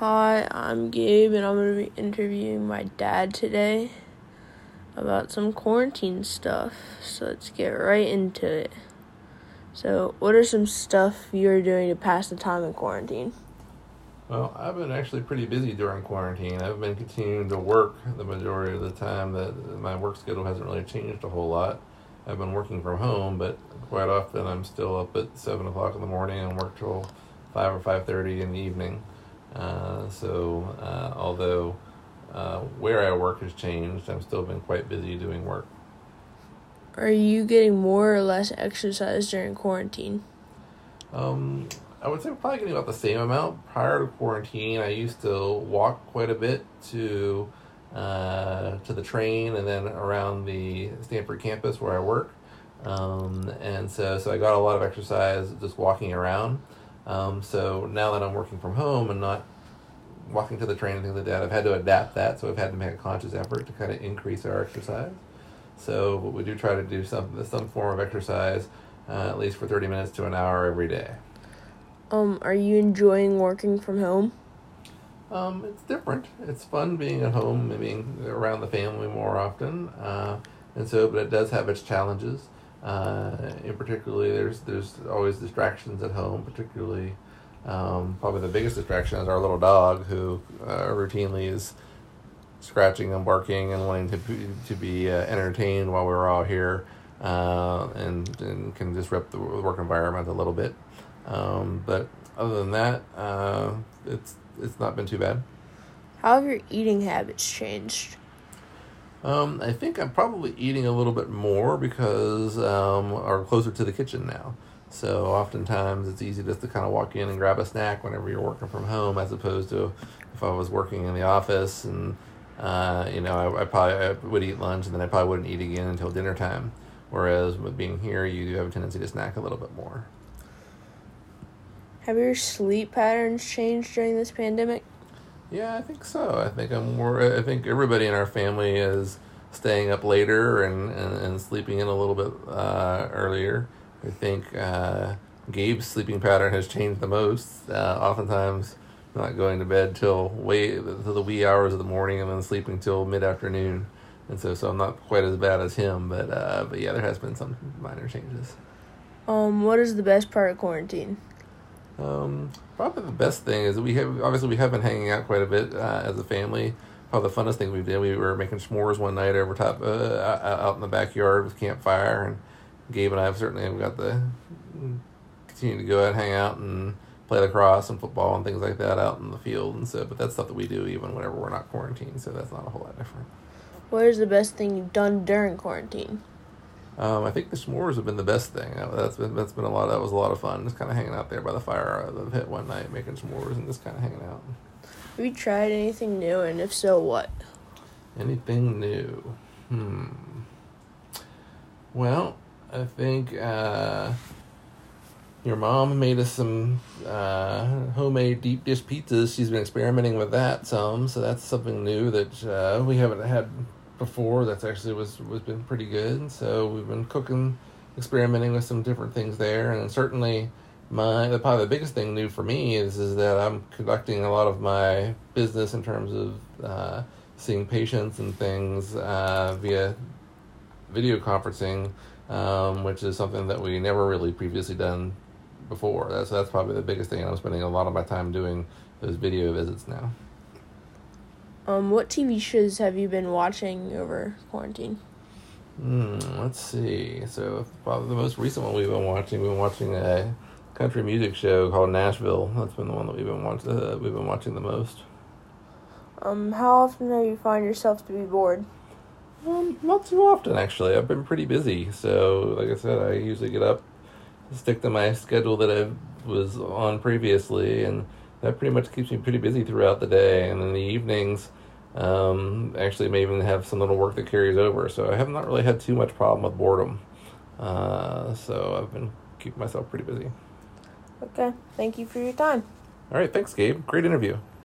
Hi, I'm Gabe, and I'm going to be interviewing my dad today about some quarantine stuff. So let's get right into it. So, what are some stuff you're doing to pass the time in quarantine? Well, I've been actually pretty busy during quarantine. I've been continuing to work the majority of the time. That my work schedule hasn't really changed a whole lot. I've been working from home, but quite often I'm still up at seven o'clock in the morning and work till five or five thirty in the evening. Uh, so, uh, although uh, where I work has changed, I've still been quite busy doing work. Are you getting more or less exercise during quarantine? Um, I would say probably getting about the same amount. Prior to quarantine, I used to walk quite a bit to uh, to the train and then around the Stanford campus where I work. Um, and so, so I got a lot of exercise just walking around. Um, so now that I'm working from home and not walking to the train and things like that, I've had to adapt that. So I've had to make a conscious effort to kind of increase our exercise. So we do try to do some some form of exercise, uh, at least for thirty minutes to an hour every day. Um, are you enjoying working from home? Um, it's different. It's fun being at home and being around the family more often, uh, and so but it does have its challenges. Uh, in particularly, there's there's always distractions at home. Particularly, um, probably the biggest distraction is our little dog, who uh, routinely is scratching and barking and wanting to be, to be uh, entertained while we're all here, uh, and and can disrupt the work environment a little bit. Um, but other than that, uh, it's it's not been too bad. How have your eating habits changed? Um, I think I'm probably eating a little bit more because um, are closer to the kitchen now. So oftentimes it's easy just to kind of walk in and grab a snack whenever you're working from home, as opposed to if I was working in the office and uh, you know I, I probably I would eat lunch and then I probably wouldn't eat again until dinner time. Whereas with being here, you do have a tendency to snack a little bit more. Have your sleep patterns changed during this pandemic? Yeah, I think so. I think I'm more. I think everybody in our family is staying up later and, and, and sleeping in a little bit uh, earlier. I think uh, Gabe's sleeping pattern has changed the most. Uh, oftentimes, not going to bed till way to the wee hours of the morning and then sleeping till mid afternoon. And so, so I'm not quite as bad as him, but uh, but yeah, there has been some minor changes. Um, what is the best part of quarantine? Um, probably the best thing is that we have obviously we have been hanging out quite a bit uh, as a family. Probably the funnest thing we did. We were making s'mores one night over top uh, out in the backyard with campfire, and Gabe and I have certainly have got the continue to go out and hang out and play lacrosse and football and things like that out in the field and so. But that's stuff that we do even whenever we're not quarantined, so that's not a whole lot different. What is the best thing you've done during quarantine? Um, I think the s'mores have been the best thing. That's been that's been a lot. That was a lot of fun. Just kind of hanging out there by the fire of the pit one night, making s'mores and just kind of hanging out. Have you tried anything new, and if so, what? Anything new? Hmm. Well, I think uh, your mom made us some uh, homemade deep dish pizzas. She's been experimenting with that some, so that's something new that uh, we haven't had before. That's actually was was been pretty good. So we've been cooking, experimenting with some different things there, and certainly my the probably the biggest thing new for me is is that I'm conducting a lot of my business in terms of uh, seeing patients and things uh, via video conferencing, um, which is something that we never really previously done before. That's that's probably the biggest thing. I'm spending a lot of my time doing those video visits now. Um, what TV shows have you been watching over quarantine? Hmm, let's see. So probably the most recent one we've been watching. We've been watching a country music show called Nashville. That's been the one that we've been watching. Uh, we've been watching the most. Um, how often do you find yourself to be bored? Um, not too often actually. I've been pretty busy, so like I said, I usually get up, stick to my schedule that I was on previously, and that pretty much keeps me pretty busy throughout the day. And in the evenings, um, actually, may even have some little work that carries over. So I have not really had too much problem with boredom. Uh, so I've been keeping myself pretty busy. Okay, thank you for your time. All right, thanks, Gabe. Great interview.